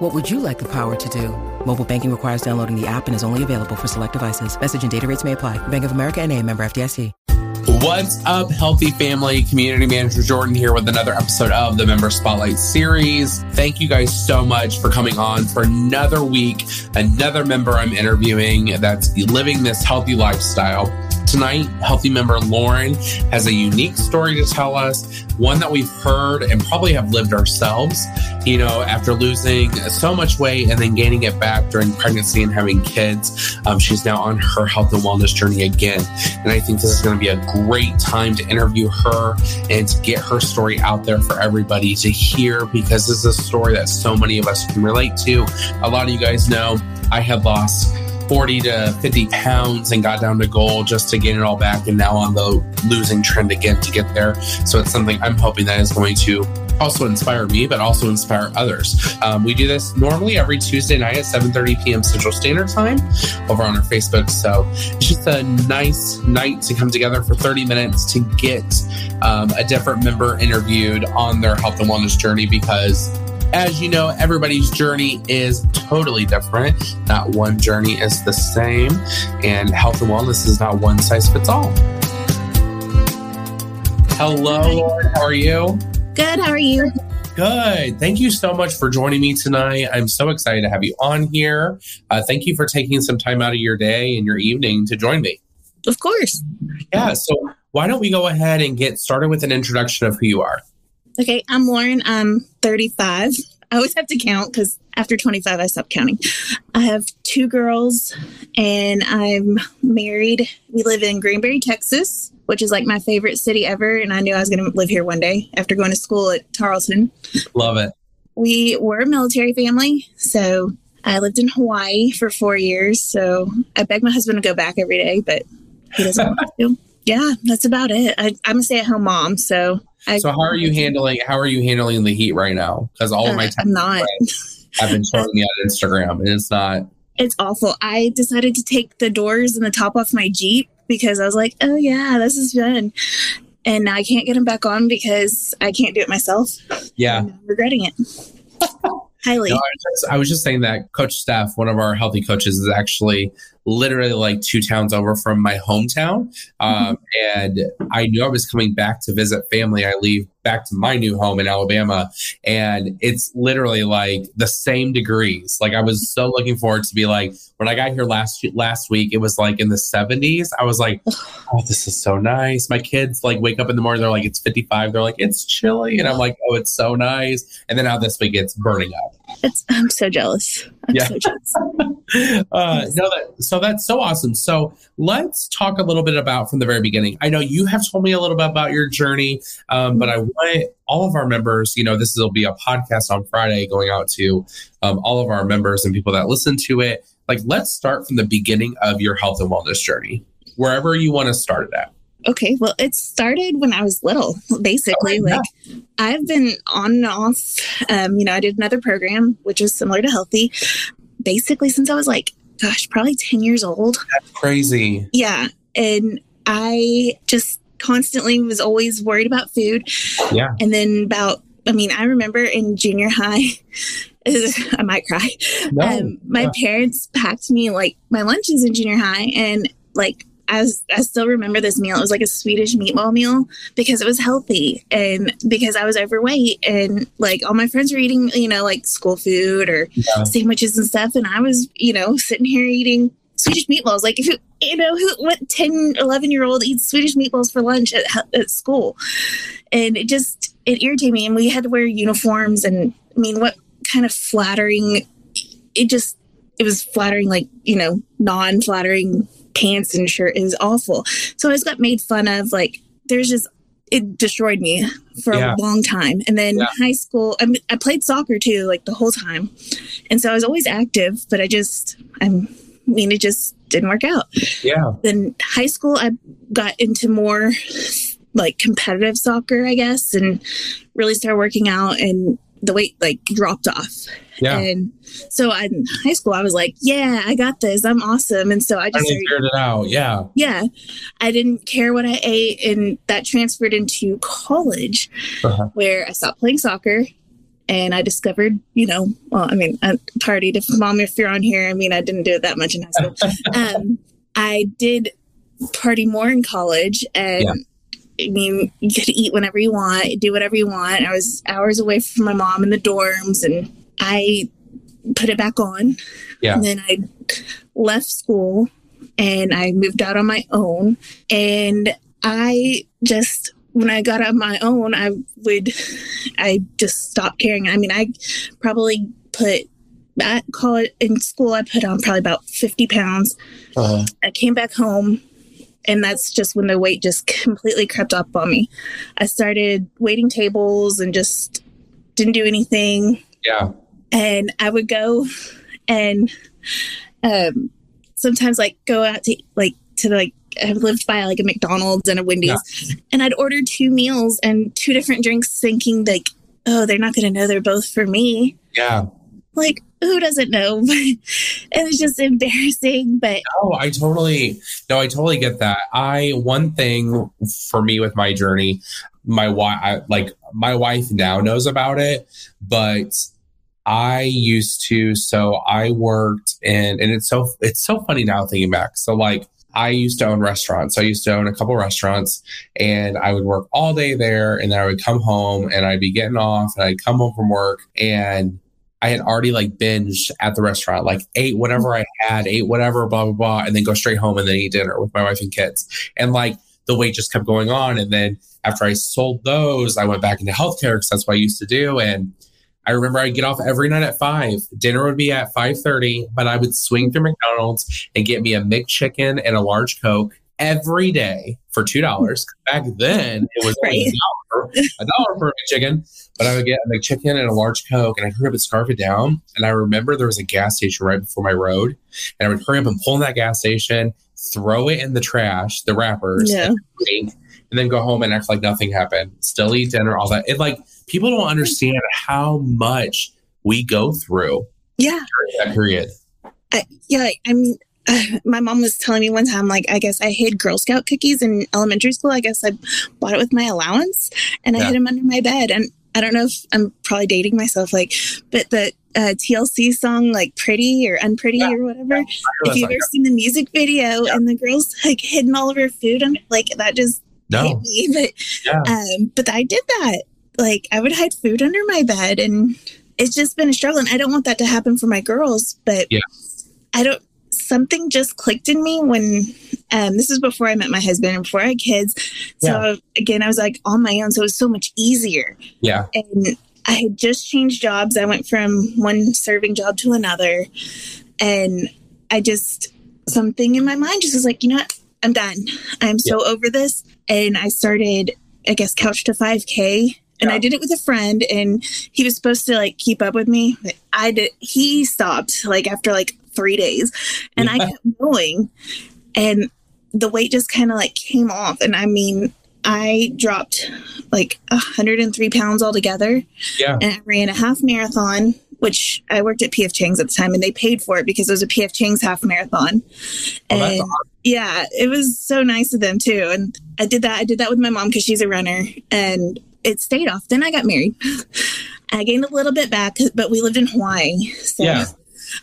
What would you like the power to do? Mobile banking requires downloading the app and is only available for select devices. Message and data rates may apply. Bank of America and a member FDIC. What's up, Healthi family? Community manager Jordan here with another episode of the Member Spotlight series. Thank you guys so much for coming on for another week, another member I'm interviewing that's living this healthy lifestyle. Tonight, Healthi member Lauren has a unique story to tell us, one that we've heard and probably have lived ourselves. You know, after losing so much weight and then gaining it back during pregnancy and having kids, um, she's now on her health and wellness journey again. And I think this is going to be a great time to interview her and to get her story out there for everybody to hear because this is a story that so many of us can relate to. A lot of you guys know I had lost 40 to 50 pounds and got down to goal just to gain it all back and now on the losing trend again to get there. So it's something I'm hoping that is going to also inspire me, but also inspire others. Um, we do this normally every Tuesday night at 7:30 p.m. Central Standard Time over on our Facebook. So it's just a nice night to come together for 30 minutes to get um, a different member interviewed on their health and wellness journey because as you know, everybody's journey is totally different. Not one journey is the same, and health and wellness is not one size fits all. Hello, Lauren. How are you? Good. How are you? Good. Thank you so much for joining me tonight. I'm so excited to have you on here. Uh, thank you for taking some time out of your day and your evening to join me. Of course. Yeah. So, why don't we go ahead and get started with an introduction of who you are? Okay. I'm Lauren. I'm 35. I always have to count because after 25, I stopped counting. I have two girls and I'm married. We live in Granbury, Texas, which is like my favorite city ever. And I knew I was going to live here one day after going to school at Tarleton. Love it. We were a military family. So I lived in Hawaii for four years. So I beg my husband to go back every day, but he doesn't want to. Yeah, that's about it. I, I'm a stay at home mom. So I, so how are you handling how are you handling the heat right now? Because all of my uh, I'm not. I've been showing me on Instagram, and it's not. It's awful. I decided to take the doors and the top off my Jeep because I was like, oh yeah, this is fun. And I can't get them back on because I can't do it myself. Yeah, I'm regretting it. Highly. No, I, was just, I was just saying that Coach Steph, one of our Healthi coaches, is actually literally like two towns over from my hometown. Um, and I knew I was coming back to visit family. I leave back to my new home in Alabama, and it's literally like the same degrees. Like I was so looking forward to be like when I got here last last week, it was like in the 70s. I was like, oh, this is so nice. My kids like wake up in the morning, they're like, it's 55. They're like, it's chilly, and I'm like, oh, it's so nice. And then now this week it's burning up. It's, I'm so jealous. I'm Yeah. so jealous. uh, no, that, so that's so awesome. So let's talk a little bit about from the very beginning. I know you have told me a little bit about your journey, um, but I want all of our members. You know, this will be a podcast on Friday going out to um, all of our members and people that listen to it. Like, let's start from the beginning of your health and wellness journey, wherever you want to start it at. Okay, well, it started when I was little, basically. Yeah. like, I've been on and off. Um, you know, I did another program, which is similar to Healthi, basically since I was like, gosh, probably 10 years old. That's crazy. Yeah. And I just constantly was always worried about food. Yeah. And then about, I mean, I remember in junior high, I might cry. No, um, my yeah. parents packed me like my lunches in junior high, and like I, I still remember this meal. It was like a Swedish meatball meal because it was healthy and because I was overweight and like all my friends were eating, you know, like school food or Yeah. sandwiches and stuff, and I was, you know, sitting here eating Swedish meatballs. Like, who, you know, who, what 10, 11 year old eats Swedish meatballs for lunch at, at school? And it just, it irritated me. And we had to wear uniforms. And I mean, what kind of flattering, it just, it was flattering, like, you know, non flattering pants and shirt. is awful. So I just got made fun of. Like, there's just, it destroyed me for Yeah. a long time. And then Yeah. high school, I, mean, I played soccer too, like the whole time. And so I was always active, but I just, I'm I mean, it just didn't work out. Yeah. Then high school, I got into more like competitive soccer, I guess, and really started working out and the weight like dropped off. Yeah. And so in high school, I was like, yeah, I got this. I'm awesome. And so I just started, figured it out. Yeah. yeah, I didn't care what I ate. And that transferred into college Uh-huh. where I stopped playing soccer. And I discovered, you know, well, I mean, I partied. If mom, if you're on here, I mean, I didn't do it that much in high school. um, I did party more in college, and I mean, you could eat whenever you want, do whatever you want. I was hours away from my mom in the dorms, and I put it back on. Yeah. And then I left school and I moved out on my own. And I just, when I got on my own, I would, I just stopped caring. I mean, I probably put, at college in school, I put on probably about 50 pounds. Uh, I came back home and that's just when the weight just completely crept up on me. I started waiting tables and just didn't do anything. yeah. And I would go and um, sometimes like go out to like to like I lived by like a McDonald's and a Wendy's, and I'd order two meals and two different drinks, thinking like, oh, they're not going to know they're both for me. Yeah. Like, who doesn't know? and it's just embarrassing, but Oh, I totally no, I totally get that. I one thing for me with my journey, my wife, like my wife now knows about it, but I used to. So I worked in, and it's so it's so funny now thinking back. So like I used to own restaurants. I used to own a couple restaurants, and I would work all day there, and then I would come home, and I'd be getting off, and I'd come home from work, and I had already like binged at the restaurant, like ate whatever I had, ate whatever, blah, blah, blah, and then go straight home and then eat dinner with my wife and kids. And like the weight just kept going on. And then after I sold those, I went back into healthcare because that's what I used to do. And I remember I'd get off every night at five. Dinner would be at five thirty, but I would swing through McDonald's and get me a McChicken and a large Coke every day for two dollars. Back then, it was only a dollar, a dollar for a chicken, But I would get a McChicken and a large Coke, and I'd hurry up and scarf it down. And I remember there was a gas station right before my road, and I would hurry up and pull in that gas station, throw it in the trash, the wrappers, Yeah. and drink, and then go home and act like nothing happened. Still eat dinner, all that. It like people don't understand how much we go through yeah, during that period. I, yeah. I mean, my mom was telling me one time, like, I guess I hid Girl Scout cookies in elementary school. I guess I bought it with my allowance and I Yeah. hid them under my bed. And I don't know if I'm probably dating myself, like, but the uh, TLC song, like Pretty or Unpretty Yeah. or whatever, I if you've ever seen the music video Yeah. and the girls like hidden all of her food under, like, that just hit no, me. But, yeah, um, but I did that. Like, I would hide food under my bed and it's just been a struggle. And I don't want that to happen for my girls, but Yeah. I don't, something just clicked in me when um, this is before I met my husband and before I had kids. So again, I was like on my own. So it was so much easier. yeah, And I had just changed jobs. I went from one serving job to another. And I just, something in my mind just was like, you know what? I'm done. I'm so over this. And I started, I guess, Couch to 5K. And Yeah. I did it with a friend, and he was supposed to like keep up with me. But I did. He stopped like after like three days, and I kept going, and the weight just kind of like came off. And I mean, I dropped like 103 pounds altogether yeah, and I ran a half marathon, which I worked at PF Chang's at the time, and they paid for it because it was a PF Chang's half marathon. Oh, and yeah, it was so nice of them too. And I did that. I did that with my mom because she's a runner, and it stayed off. Then I got married. I gained a little bit back, but we lived in Hawaii, so Yeah.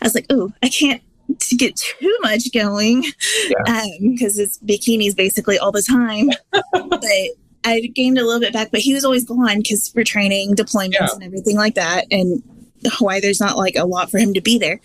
I was like, "Oh, I can't." To get too much going, because um, it's bikinis basically all the time. but I gained a little bit back, but he was always gone because for training, deployments, Yeah. and everything like that. And Hawaii, there's not like a lot for him to be there.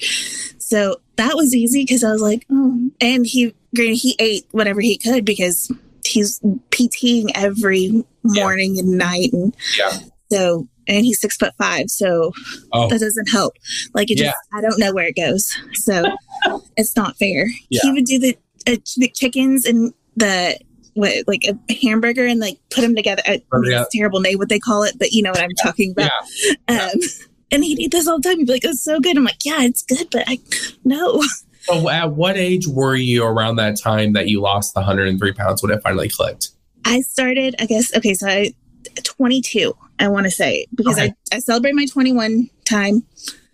So that was easy because I was like, oh. And he, granted, he ate whatever he could because he's PTing every morning and night. And yeah. so, and he's six foot five. So Oh, that doesn't help. Like it just, I don't know where it goes. So it's not fair. Yeah. He would do the, uh, the chickens and the, what, like a hamburger and like put them together. I Oh, mean, yeah. It's a terrible name, what they call it, but you know what I'm talking about. yeah, Um, and he'd eat this all the time. He'd be like, "It's so good." I'm like, "Yeah, it's good, but I no." So, at what age were you around that time that you lost the 103 pounds when it finally clicked? I started, I guess, okay, so I 22, I want to say, because Okay. I, I celebrated my 21 time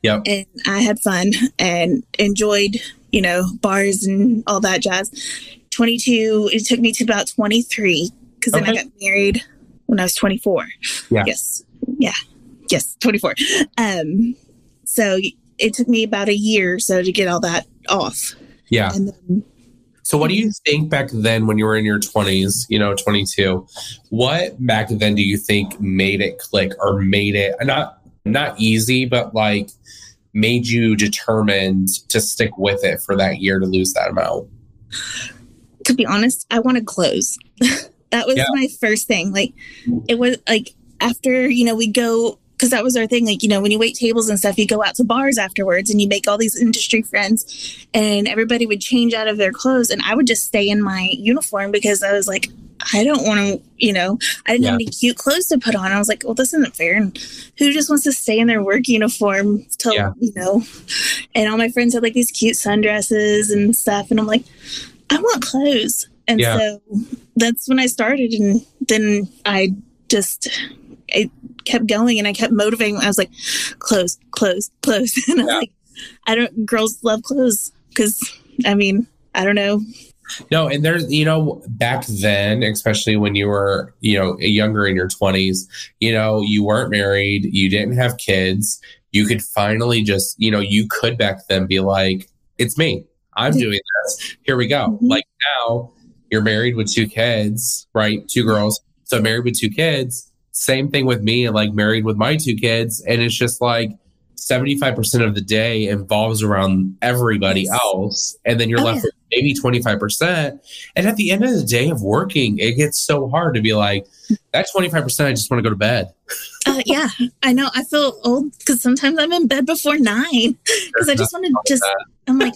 Yep. and I had fun and enjoyed, you know, bars and all that jazz. 22, it took me to about 23 because then I got married when I was 24. Yeah. Yes. Yeah. Yes. 24. Um, so it took me about a year or so to get all that off. Yeah. And then So, what do you mm-hmm. think back then when you were in your 20s, you know, 22? What back then do you think made it click or made it not not easy, but like made you determined to stick with it for that year to lose that amount? to be honest, I wanted clothes. that was Yeah. my first thing. Like, it was like after, you know, we go, because that was our thing. Like, you know, when you wait tables and stuff, you go out to bars afterwards and you make all these industry friends, and everybody would change out of their clothes. And I would just stay in my uniform because I was like, I don't want to, you know, I didn't Yeah. have any cute clothes to put on. I was like, well, this isn't fair. And who just wants to stay in their work uniform till, Yeah. you know? And all my friends had like these cute sundresses and stuff. And I'm like, I want clothes. And Yeah. so that's when I started. And then I just, I kept going and I kept motivating. I was like, clothes, clothes, clothes. And I was Yeah. like, I don't, girls love clothes because, I mean, I don't know. No, and there's, you know, back then, especially when you were, you know, younger in your 20s, you know, you weren't married, you didn't have kids, you could finally just, you know, you could back then be like, it's me, I'm doing this, here we go. Mhm. Like now, you're married with two kids, right? Two girls. So married with two kids, same thing with me, like married with my two kids. And it's just like, 75% of the day involves around everybody Yes. else. And then you're Oh, left yeah. with maybe 25%. And at the end of the day of working, it gets so hard to be like, that 25%, I just want to go to bed. Uh, yeah, I know. I feel old because sometimes I'm in bed before nine because I just want to just, I'm like,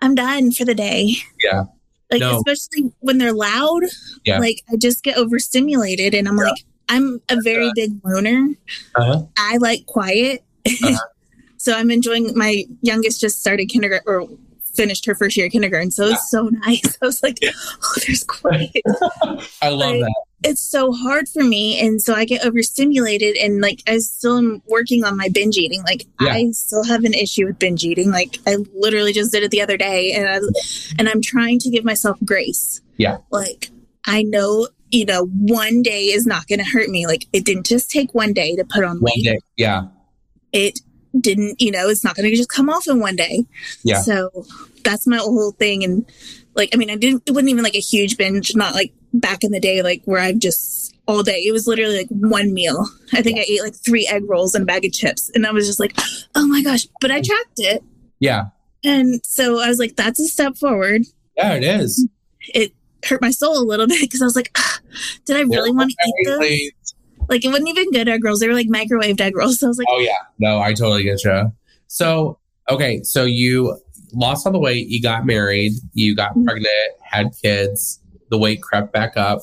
I'm done for the day. Yeah. Like, No. especially when they're loud. Yeah. Like, I just get overstimulated and I'm Yeah. like, I'm a very big loner. Uh-huh. I like quiet. Uh-huh. so I'm enjoying my youngest just started kindergarten or finished her first year of kindergarten. So it's so nice. I was like, oh, there's quiet. I love Like, that. it's so hard for me. And so I get overstimulated and like I still am working on my binge eating. Like Yeah. I still have an issue with binge eating. Like I literally just did it the other day and I and I'm trying to give myself grace. Yeah. Like I know, you know, one day is not gonna hurt me. Like it didn't just take one day to put on One weight. day. Yeah. It didn't, you know, it's not gonna just come off in one day. Yeah. So that's my whole thing. And like I mean I didn't it wasn't even like a huge binge, not like back in the day, like where I've just all day. It was literally like one meal. I think I ate like three egg rolls and a bag of chips. And I was just like, oh my gosh. But I tracked it. Yeah. And so I was like, that's a step forward. Yeah, it is. It hurt my soul a little bit because I was like, ah, did I really want to eat those? Really- Like it wasn't even good egg rolls. They were like microwaved egg rolls. So I was like, Oh, yeah. No, I totally get you. So, okay. So you lost all the weight, you got married, you got Mhm. pregnant, had kids, the weight crept back up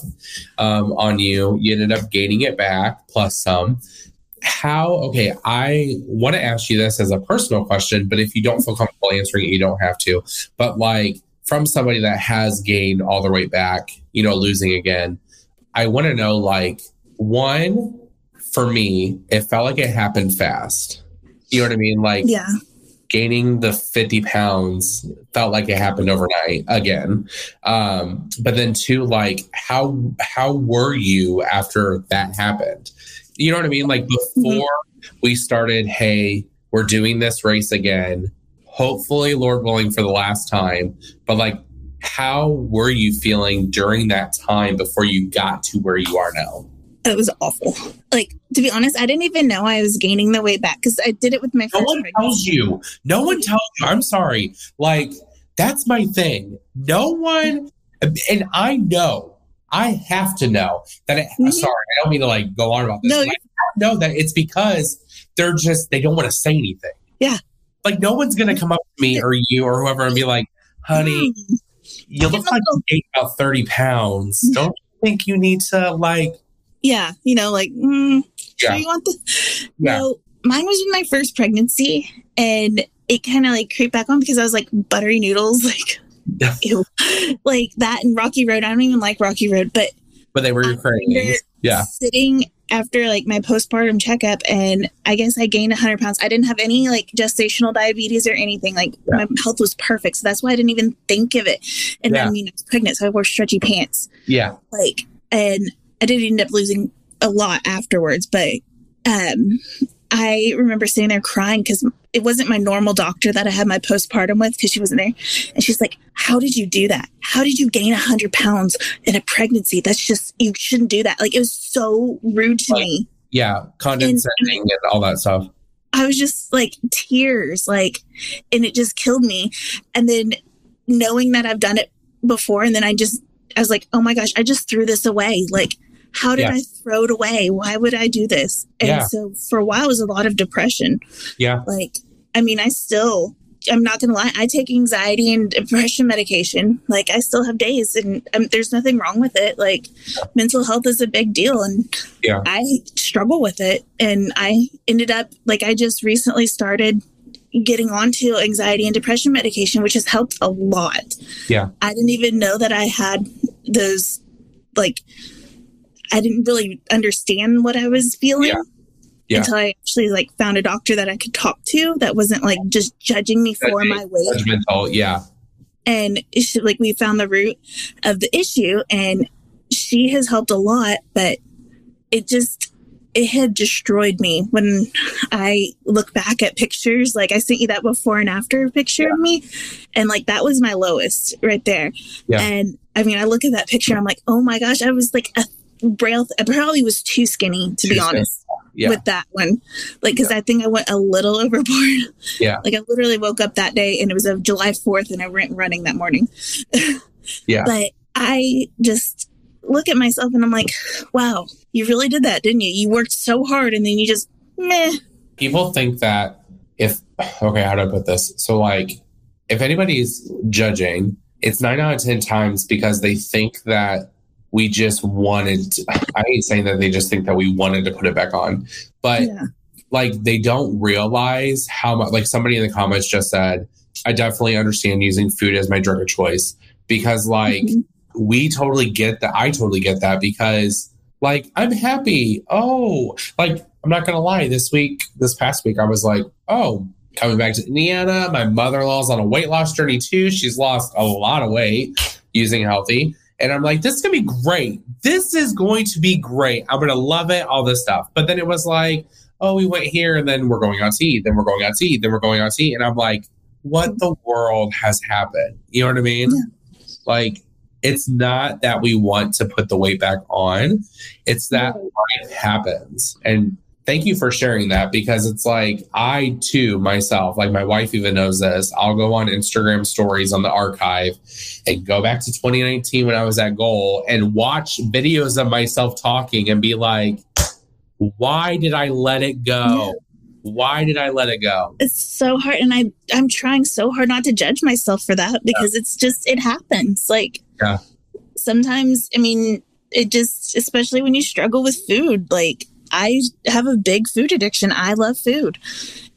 um, on you. You ended up gaining it back plus some. How, okay, I want to ask you this as a personal question, but if you don't feel comfortable answering it, you don't have to. But like from somebody that has gained all the weight back, you know, losing again, I want to know like, one, for me, it felt like it happened fast. You know what I mean? Like yeah. gaining the 50 pounds felt like it happened overnight again. Um, but then two, like how how were you after that happened? You know what I mean? Like before we started, hey, we're doing this race again. Hopefully, Lord willing, for the last time. But like, how were you feeling during that time before you got to where you are now? It was awful. Like, to be honest, I didn't even know I was gaining the weight back because I did it with my No one pregnancy. tells you. No one tells you. I'm sorry. Like, that's my thing. No one, and I know, I have to know that it, Mhm. sorry, I don't mean to like go on about this. No, I know that it's because they're just, they don't want to say anything. Yeah. Like, no one's to come up to me or you or whoever and be like, honey, Hmm. you look like you gained about 30 pounds. Don't you think you need to, like, Yeah, you know, like, mm, sure Yeah. you want the. Yeah. No, mine was in my first pregnancy, and it kind of like creeped back on because I was like buttery noodles, like ew, like that and Rocky Road. I don't even like Rocky Road, but but they were your cravings. Yeah, sitting after like my postpartum checkup, and I guess I gained 100 pounds. I didn't have any like gestational diabetes or anything. Like yeah. my health was perfect, so that's why I didn't even think of it. And yeah. then I mean, I was pregnant, so I wore stretchy pants. Yeah, like and I did end up losing a lot afterwards, but um I remember sitting there crying because it wasn't my normal doctor that I had my postpartum with because she wasn't there. And she's like, How did you do that? How did you gain 100 pounds in a pregnancy? That's just, you shouldn't do that. Like, it was so rude to like, me. Yeah, condescending and, and all that stuff. I was just like tears, like, and it just killed me. And then knowing that I've done it before, and then I just, I was like, oh my gosh, I just threw this away. Like, how did yeah. I throw it away? Why would I do this? And yeah. so for a while, it was a lot of depression. Yeah. Like, I mean, I still, I'm not going to lie, I take anxiety and depression medication. Like, I still have days and um, there's nothing wrong with it. Like, mental health is a big deal. And yeah. I struggle with it. And I ended up, like, I just recently started getting onto anxiety and depression medication, which has helped a lot. Yeah. I didn't even know that I had those, like, I didn't really understand what I was feeling. Yeah. Yeah. Until I actually like found a doctor that I could talk to that wasn't like just judging me for my weight. Judgmental, yeah. And she, like we found the root of the issue, and she has helped a lot, but it just it had destroyed me when I look back at pictures. Like I sent you that before and after picture yeah. of me, and like that was my lowest right there. Yeah. And I mean, I look at that picture, I'm like, oh my gosh, I was like a Braille, I probably was too skinny to too be honest yeah. with that one. Like, because yeah. I think I went a little overboard. Yeah. like I literally woke up that day and it was of July 4th and I went running that morning. yeah. But I just look at myself and I'm like, wow, you really did that, didn't you? You worked so hard and then you just meh. People think that if, okay, how do I put this? So, like, if anybody's judging, it's nine out of 10 times because they think that we just wanted to, I hate saying that they just think that we wanted to put it back on, but yeah. like they don't realize how much, like somebody in the comments just said, I definitely understand using food as my drug of choice because like mm-hmm. we totally get that. I totally get that because like I'm happy. Oh, like I'm not to lie. This week, this past week, I was like, oh, coming back to Indiana. My mother in law's on a weight loss journey too. She's lost a lot of weight using Healthi. And I'm like, this is going to be great. This is going to be great. I'm going to love it, all this stuff. But then it was like, oh, we went here and then we're going out to eat. Then we're going out to eat. Then we're going out to eat. And I'm like, what the world has happened? You know what I mean? Yeah. Like, it's not that we want to put the weight back on, it's that life happens. And thank you for sharing that because it's like I too myself, like my wife even knows this. I'll go on Instagram stories on the archive and go back to 2019 when I was at goal and watch videos of myself talking and be like, why did I let it go? Why did I let it go? It's so hard. And I, I'm trying so hard not to judge myself for that because yeah. it's just, it happens. Like, yeah. sometimes, I mean, it just, especially when you struggle with food, like, I have a big food addiction. I love food.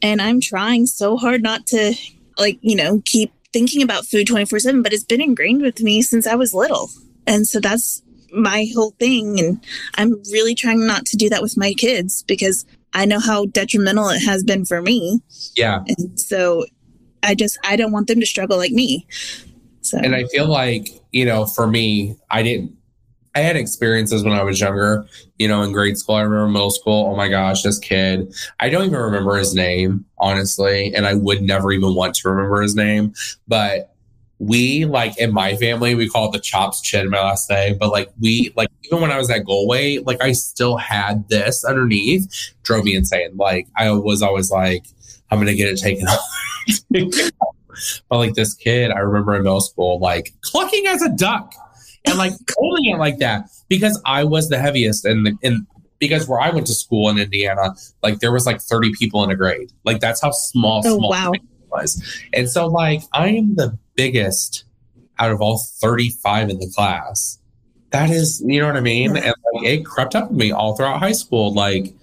And I'm trying so hard not to, like, you know, keep thinking about food 24 7, but it's been ingrained with me since I was little. And so that's my whole thing. And I'm really trying not to do that with my kids because I know how detrimental it has been for me. Yeah. And so I just, I don't want them to struggle like me. So. And I feel like, you know, for me, I didn't I had experiences when I was younger, you know, in grade school. I remember middle school. Oh my gosh, this kid. I don't even remember his name, honestly. And I would never even want to remember his name. But we, like in my family, we call it the chops chin my last day. But like we, like even when I was at weight, like I still had this underneath, drove me insane. Like I was always like, I'm going to get it taken off. but like this kid, I remember in middle school, like clucking as a duck and like holding it like that because I was the heaviest and in, in because where I went to school in Indiana, like there was like 30 people in a grade. Like that's how small, oh, small wow. it was. And so like I am the biggest out of all 35 in the class. That is, you know what I mean? And like, it crept up with me all throughout high school. Like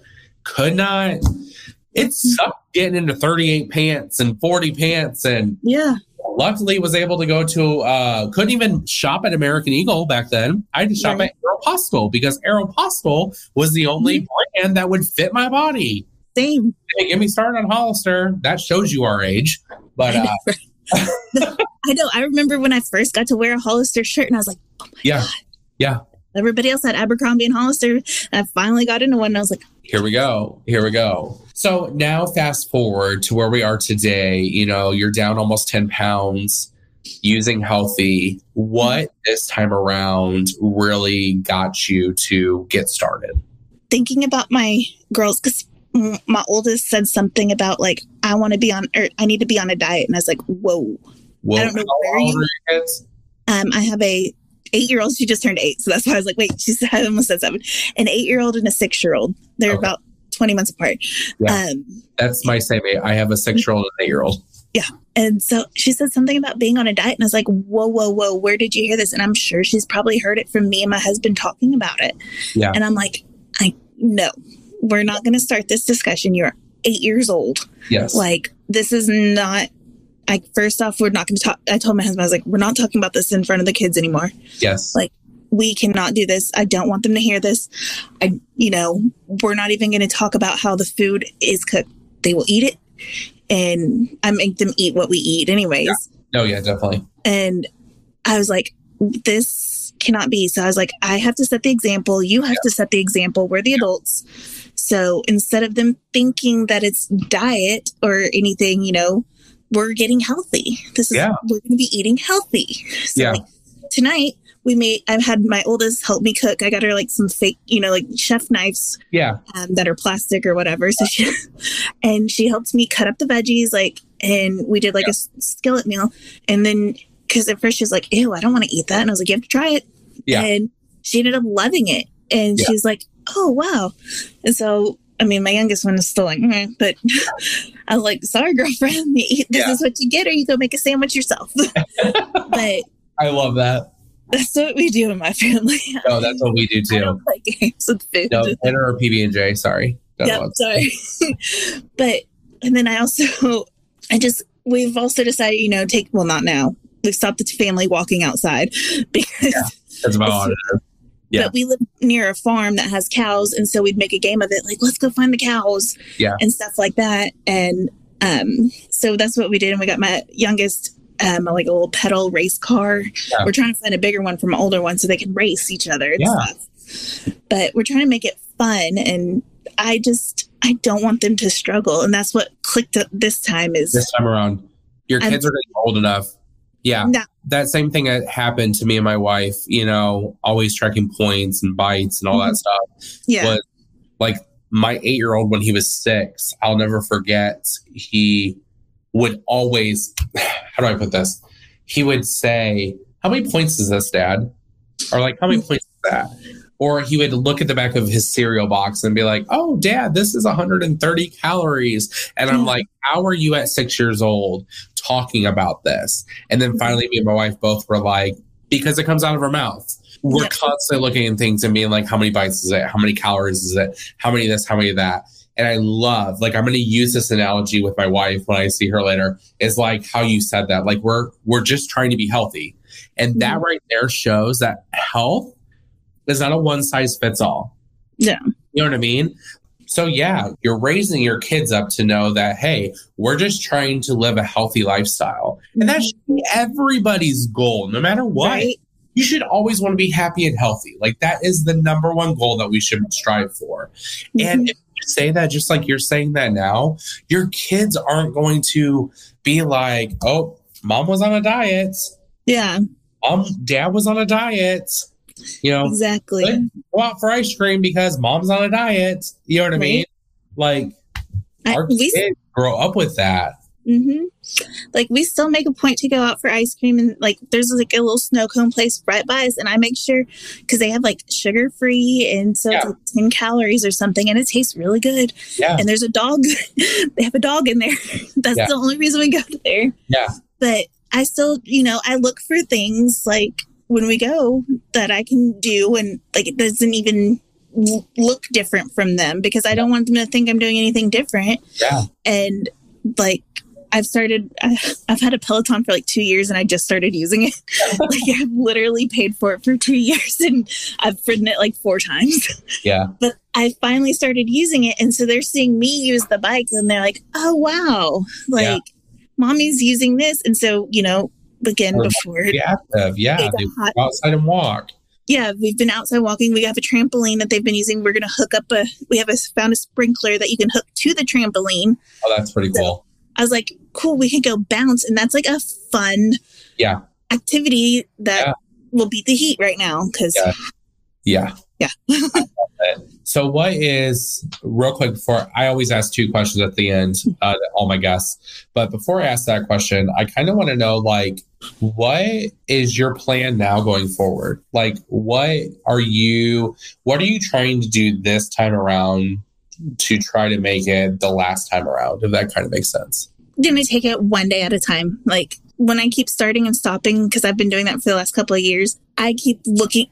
could not, it sucked getting into 38 pants and 40 pants and Yeah. Luckily was able to go to uh couldn't even shop at American Eagle back then. I had to shop Right. at Aeropostale because Aeropostale was the only brand that would fit my body. Same. Hey, get me started on Hollister. That shows you our age. But uh I know. I remember when I first got to wear a Hollister shirt and I was like, "Oh my Yeah. yeah, everybody else had Abercrombie and Hollister. I finally got into one and I was like, here we go. Here we go. So now fast forward to where we are today. You know, you're down almost 10 pounds, using Healthi. What this time around really got you to get started? thinking about my girls because my oldest said something about like I want to be on or I need to be on a diet and I was like whoa Well, I don't know where you- kids? um I have a eight year old she just turned eight so that's why I was like wait she said I almost said seven an eight year old and a six year old they're Okay. about 20 months apart Yeah. um That's my same age. I have a six year old and an eight year old. Yeah. And so she said something about being on a diet and I was like whoa whoa whoa where did you hear this and I'm sure she's probably heard it from me and my husband talking about it Yeah. and I'm like I no we're not going to start this discussion you're eight years old Yes. like this is not like first off we're not going to talk i told my husband i was like we're not talking about this in front of the kids anymore. Yes. like- we cannot do this. I don't want them to hear this. I you know we're not even going to talk about how the food is cooked. They will eat it and i make them eat what we eat anyways. No, yeah, definitely. and i was like this cannot be. So i was like i have to set the example. You have to set the example. We're the adults. So instead of them thinking that it's diet or anything you know we're getting healthy this is Yeah. we're going to be eating healthy so Yeah. like tonight we made i've had my oldest help me cook i got her like some fake you know like chef knives Yeah. um, that are plastic or whatever. So she, and she helped me cut up the veggies, like, and we did like a skillet meal. And then, because at first she was like, ew, I don't want to eat that. And I was like, you have to try it. Yeah. And she ended up loving it. And Yeah. she's like, oh, wow. And so, I mean, my youngest one is still like, mm, but I was like, sorry, girlfriend, this Yeah. is what you get, or you go make a sandwich yourself. but I love that. that's what we do in my family. No, that's what we do I too. don't play games with food. No, dinner or PB and J. Sorry. Was- sorry. but and then I also I just we've also decided, you know, take well not now. We've stopped the family walking outside because That's about all it is. Yeah. but we live near a farm that has cows and so we'd make a game of it like let's go find the cows Yeah. and stuff like that and um so that's what we did and we got my youngest um like a little pedal race car Yeah. we're trying to find a bigger one from an older one so they can race each other and Yeah. stuff but we're trying to make it fun and i just i don't want them to struggle and that's what clicked up this time is This time around, your I'm- kids are getting old enough. Yeah. No. That same thing that happened to me and my wife, you know, always tracking points and bites and all that Mhm. stuff. yeah was like my eight year old when he was six, I'll never forget. He would always, how do I put this? He would say, How many points is this, dad? Or like, How many points is that? Or he would look at the back of his cereal box and be like, Oh, dad, this is 130 calories. And I'm like, How are you at six years old talking about this? And then finally, me and my wife both were like, Because it comes out of her mouth we're constantly looking at things and being like, how many bites is it? How many calories is it? How many of this? How many of that? And I love, like, I'm going to use this analogy with my wife when I see her later. Is like how you said that. Like, we're we're just trying to be healthy, and that Mhm. right there shows that health is not a one size fits all. Yeah. you know what I mean. So yeah, you're raising your kids up to know that hey, we're just trying to live a healthy lifestyle, and that should be everybody's goal, no matter what right you should always want to be happy and healthy. Like that is the number one goal that we should strive for. And Mhm. if you say that just like you're saying that now, your kids aren't going to be like, oh, mom was on a diet. yeah Mom, dad was on a diet. You know, exactly Right. go out for ice cream because mom's on a diet. You know what I mean? Like I- our we- kids grow up with that. hmm Like we still make a point to go out for ice cream, and like there's like a little snow cone place right by us, and I make sure because they have like sugar free, and so it's like ten calories or something, and it tastes really good. Yeah. And there's a dog; they have a dog in there. That's Yeah. the only reason we go there. Yeah. But I still, you know, I look for things like when we go that I can do, and like it doesn't even look different from them because I don't want them to think I'm doing anything different. Yeah. And like, I've started, I've had a Peloton for like two years and I just started using it. like, I've literally paid for it for two years and I've ridden it like four times. Yeah. but I finally started using it. And so they're seeing me use the bike and they're like, oh, wow, like Yeah. mommy's using this. And so, you know, again, Or before Be active. Yeah. They hot- outside and walk. yeah, we've been outside walking. We have a trampoline that they've been using. We're going to hook up a, we have a, found a sprinkler that you can hook to the trampoline. Oh, that's pretty cool. I was like, cool, we could go bounce. And that's like a fun Yeah. activity that Yeah. will beat the heat right now. Cause Yeah. Yeah. Yeah. I love it. so, what is real quick before I always ask two questions at the end, uh, to all my guests. But before I ask that question, I kind of want to know like, what is your plan now going forward? Like, what are you, what are you trying to do this time around to try to make it the last time around? If that kind of makes sense. gonna take it one day at a time. Like when I keep starting and stopping, because I've been doing that for the last couple of years, I keep looking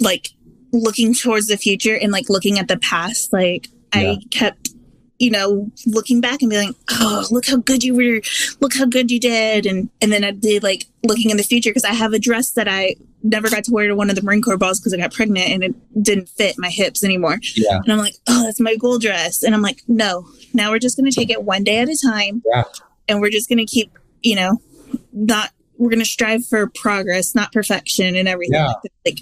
like looking towards the future and like looking at the past. Like Yeah. I kept, you know, looking back and being like, oh, look how good you were, look how good you did. And and then I'd be like looking in the future because I have a dress that I never got to wear to one of the Marine Corps balls because I got pregnant and it didn't fit my hips anymore. Yeah. And I'm like, oh, that's my goal dress. And I'm like, no, now we're just going to take it one day at a time. Yeah. And we're just going to keep, you know, not, we're going to strive for progress, not perfection and everything. Yeah. Like,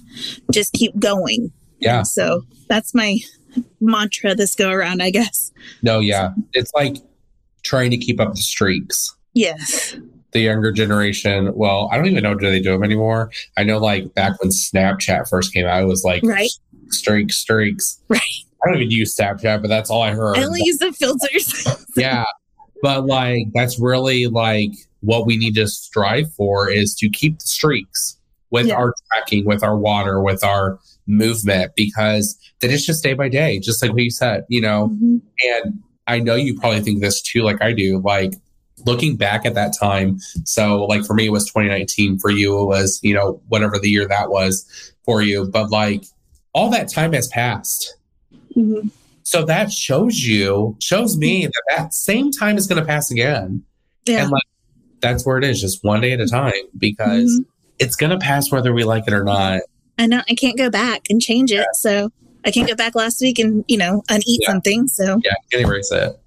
just keep going. Yeah. So that's my mantra this go around, I guess. No, yeah. It's like trying to keep up the streaks. Yes. the younger generation. Well, I don't even know do they do them anymore. I know like back when Snapchat first came out, it was like Right. streaks, streaks. Right. I don't even use Snapchat, but that's all I heard. I only use the filters. yeah. But like that's really like what we need to strive for is to keep the streaks with Yeah. our tracking, with our water, with our movement, because then it's just day by day, just like what you said, you know. Mhm. And I know you probably think this too, like I do. Like looking back at that time, so like for me, it was 2019. For you, it was, you know, whatever the year that was for you. But like all that time has passed. Mhm. So that shows you, shows me that that same time is going to pass again. Yeah. And like that's where it is, just one day at a time, because Mhm. it's going to pass whether we like it or not. I know I can't go back and change it. So I can't go back last week and, you know, uneat Yeah. something. So Yeah, you can erase it.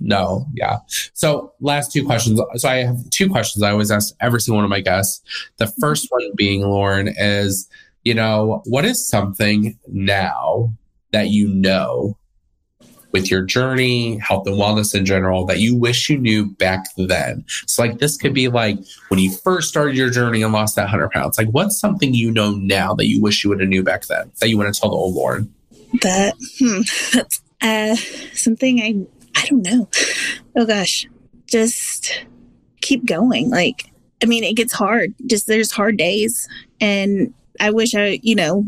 No, yeah. So last two questions. So I have two questions I always ask every single one of my guests. The first one being, Lauren, is, you know, what is something now that you know with your journey, health and wellness in general, that you wish you knew back then? So like this could be like when you first started your journey and lost that hundred pounds. Like what's something you know now that you wish you would have knew back then that you want to tell the old Lauren? that, hmm, that's uh, something I, I don't know. Oh gosh, just keep going. Like, I mean, it gets hard. Just there's hard days. And I wish I, you know,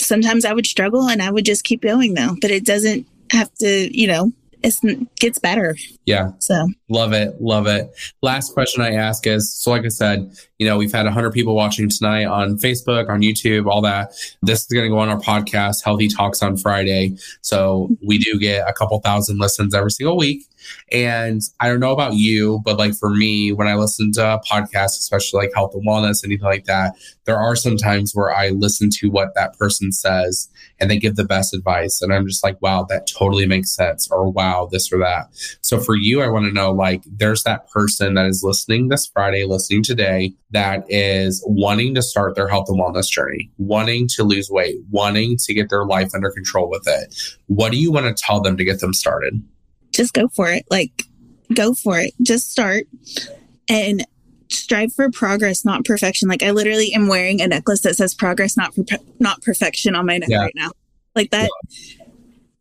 sometimes I would struggle and I would just keep going though, but it doesn't have to, you know, it's, it gets better. Yeah. So, Love it. Love it. Last question I ask is so, like I said, you know, we've had 100 people watching tonight on Facebook, on YouTube, all that. This is going to go on our podcast, Healthi Talks on Friday. So we do get a couple thousand listens every single week. And I don't know about you, but like for me, when I listen to podcasts, especially like health and wellness, anything like that, there are some times where I listen to what that person says and they give the best advice. And I'm just like, wow, that totally makes sense. Or wow, this or that. So for you, I want to know like, there's that person that is listening this Friday, listening today, that is wanting to start their health and wellness journey, wanting to lose weight, wanting to get their life under control with it. What do you want to tell them to get them started? just go for it. Like, go for it. Just start and strive for progress, not perfection. Like, I literally am wearing a necklace that says progress, not per- not perfection on my neck Yeah. right now. Like that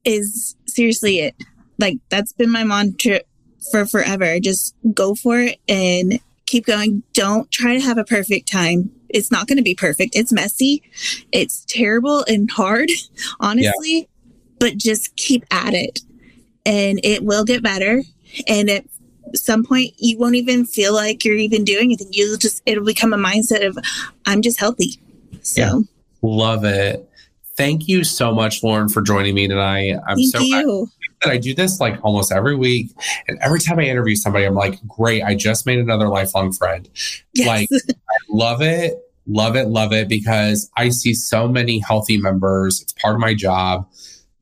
is seriously it. Like that's been my mantra for forever. Just go for it and keep going. Don't try to have a perfect time. It's not going to be perfect. It's messy. It's terrible and hard, honestly, but just keep at it and it will get better. And at some point, you won't even feel like you're even doing anything. You'll just, it'll become a mindset of, I'm just healthy. So, Yeah. Love it. Thank you so much, Lauren, for joining me tonight. I'm Thank so you. that I do this like almost every week. And every time I interview somebody, I'm like, great, I just made another lifelong friend. Yes. Like, I love it, love it, love it because I see so many Healthi members. It's part of my job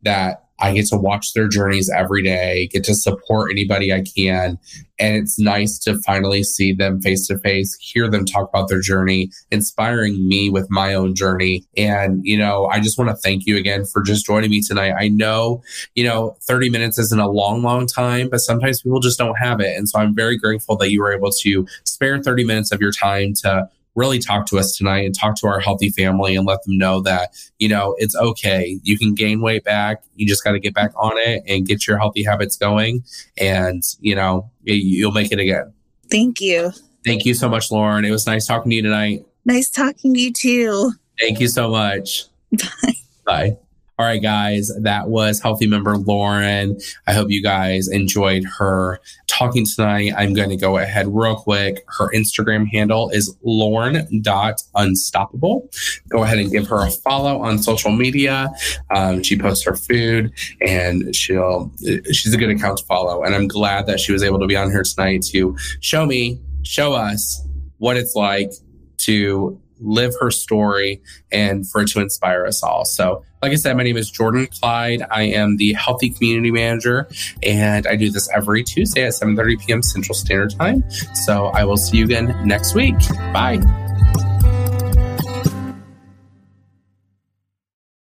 that I get to watch their journeys every day, get to support anybody I can. And it's nice to finally see them face to face, hear them talk about their journey, inspiring me with my own journey. And, you know, I just want to thank you again for just joining me tonight. I know, you know, 30 minutes isn't a long, long time, but sometimes people just don't have it. And so I'm very grateful that you were able to spare 30 minutes of your time to really talk to us tonight and talk to our Healthi family and let them know that, you know, it's okay. You can gain weight back. You just got to get back on it and get your healthy habits going. And, you know, you'll make it again. Thank you. Thank you so much, Lauren. It was nice talking to you tonight. Nice talking to you too. Thank you so much. Bye. Bye. All right, guys, that was Healthi member Lauren. I hope you guys enjoyed her talking tonight. I'm going to go ahead real quick. Her Instagram handle is lauren.unstoppable. Go ahead and give her a follow on social media. Um, she posts her food and she'll, she's a good account to follow. And I'm glad that she was able to be on here tonight to show me, show us what it's like to live her story and for it to inspire us all. So, like I said, my name is Jordan Clyde. I am the Healthi Community Manager, and I do this every Tuesday at 7:30 p.m. Central Standard Time. So, I will see you again next week. Bye.